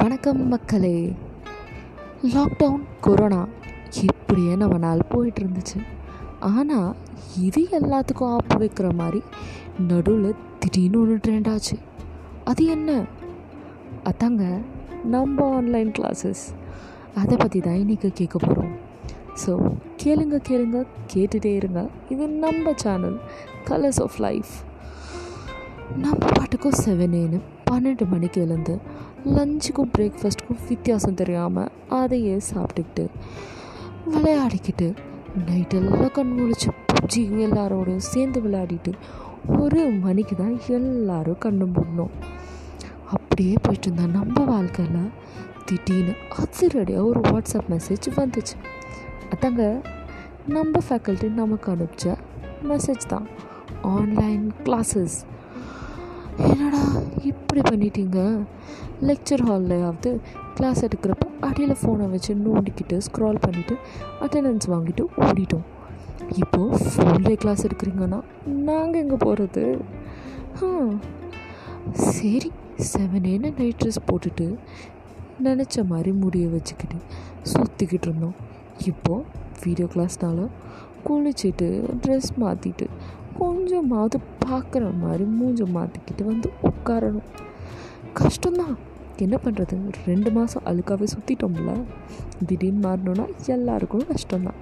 வணக்கம் மக்களே. Lockdown corona இப்படியே நம்ம நாள் போயிட்டு இருந்துச்சு ஆனால் இது எல்லாத்துக்கும் ஆப்பு வைக்கிற மாதிரி நடுவில் திடீர்னு ஒன்று ட்ரெண்ட் ஆச்சு. அது என்ன? அதாங்க நம்ம ஆன்லைன் கிளாஸஸ் அதை பற்றி தான் இன்றைக்கி கேட்க போகிறோம் ஸோ கேளுங்க கேளுங்க கேட்டுகிட்டே இருங்க. இது நம்ம சேனல் கலர்ஸ் ஆஃப் லைஃப் நம்ம பாட்டுக்கும் செவன் ஏன்னு பன்னெண்டு மணிக்கு எழுந்து லஞ்சுக்கும் பிரேக்ஃபாஸ்ட்டுக்கும் வித்தியாசம் தெரியாமல் அதையே சாப்பிட்டுக்கிட்டு விளையாடிக்கிட்டு நைட்டெல்லாம் கண் முழிச்சு பப்ஜி எல்லாரோடையும் சேர்ந்து விளையாடிட்டு ஒரு மணிக்கு தான் எல்லோரும் கண்ணு மூடணும். அப்படியே போயிட்டு இருந்தா நம்ம வாழ்க்கையில் திடீர்னு அதிரடியாக ஒரு வாட்ஸ்அப் மெசேஜ் வந்துச்சு. அதாங்க நம்ம ஃபேக்கல்ட்டி நமக்கு அனுப்பிச்ச மெசேஜ் தான். ஆன்லைன் கிளாஸஸ் என்னடா இப்படி பண்ணிட்டீங்க? லெக்சர் ஹால்லையாவது கிளாஸ் எடுக்கிறப்ப அடியில் ஃபோனை வச்சு நோண்டிக்கிட்டு ஸ்க்ரால் பண்ணிவிட்டு அட்டெண்டன்ஸ் வாங்கிட்டு ஓடிட்டோம். இப்போது ஃபோன்லேயே கிளாஸ் எடுக்கிறீங்கன்னா நாங்கள் எங்கே போகிறது சரி செவனேன்னு நைட் ட்ரெஸ் போட்டுட்டு நினச்ச மாதிரி முடிய வச்சுக்கிட்டு சுற்றிக்கிட்டு இருந்தோம். இப்போது வீடியோ கிளாஸ்னால குளிச்சுட்டு ட்ரெஸ் மாற்றிட்டு கொஞ்சமாவது பார்க்குற மாதிரி மூஞ்ச மாற்றிக்கிட்டு வந்து உட்காரணும். கஷ்டம்தான். என்ன பண்ணுறது ரெண்டு மாதம் அழுக்காகவே சுற்றிட்டோம்ல திடீர்னு மாறணுன்னா எல்லாருக்கும் கஷ்டம்தான்.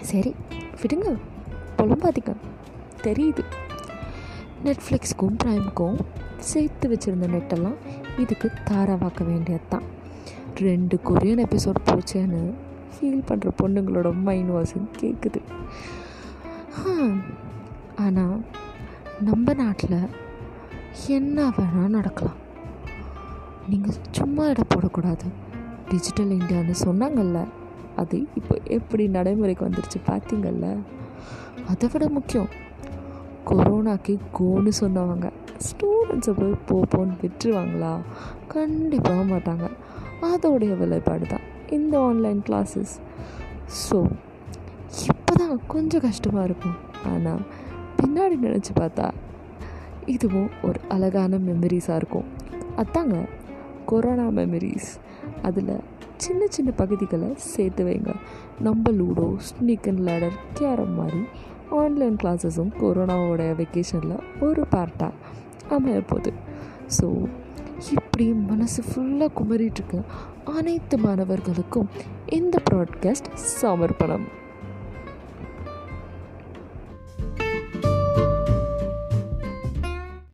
சரி விடுங்க. புலம்பாதீங்க. தெரியுது. நெட்ஃப்ளிக்ஸ்க்கும் ப்ரைமுக்கும் சேர்த்து வச்சுருந்த நெட்டெல்லாம் இதுக்கு தாராவாக்க வேண்டியது தான் ரெண்டு கொரியன் எபிசோட் போச்சேன்னு ஃபீல் பண்ணுற பொண்ணுங்களோட மைண்ட் வாஷிங் கேட்குது ஆனால் நம்ம நாட்டில் என்ன வேணால் நடக்கலாம். நீங்கள் சும்மா இடம் போடக்கூடாது. டிஜிட்டல் இந்தியான்னு சொன்னாங்கல்ல அது இப்போ எப்படி நடைமுறைக்கு வந்துருச்சு பார்த்தீங்கல்ல அதை விட முக்கியம். கொரோனாக்கு கோன்னு சொன்னவங்க ஸ்டூடெண்ட்ஸை போய் போப்போன்னு விட்டுருவாங்களா? கண்டிப்பாக மாட்டாங்க. அதோடைய விலைப்பாடு தான் இந்த ஆன்லைன் கிளாஸஸ் ஸோ இப்போ தான் கொஞ்சம் கஷ்டமாக இருக்கும். ஆனால் பின்னாடி நினச்சி பார்த்தா இதுவும் ஒரு அழகான மெமரிஸாக இருக்கும். அதாங்க கொரோனா மெமரிஸ் அதில் சின்ன சின்ன பகுதிகளை சேர்த்து வைங்க. நம்ம ludo snake and ladder carrom மாதிரி ஆன்லைன் கிளாஸஸும் கொரோனாவோட வெக்கேஷனில் ஒரு பார்ட்டாக அமைய போகுது. ஸோ இப்படி மனசு ஃபுல்லாக குமரிட்டுருக்க அனைத்து மாணவர்களுக்கும் இந்த ப்ராட்காஸ்ட் சமர்ப்பணம்.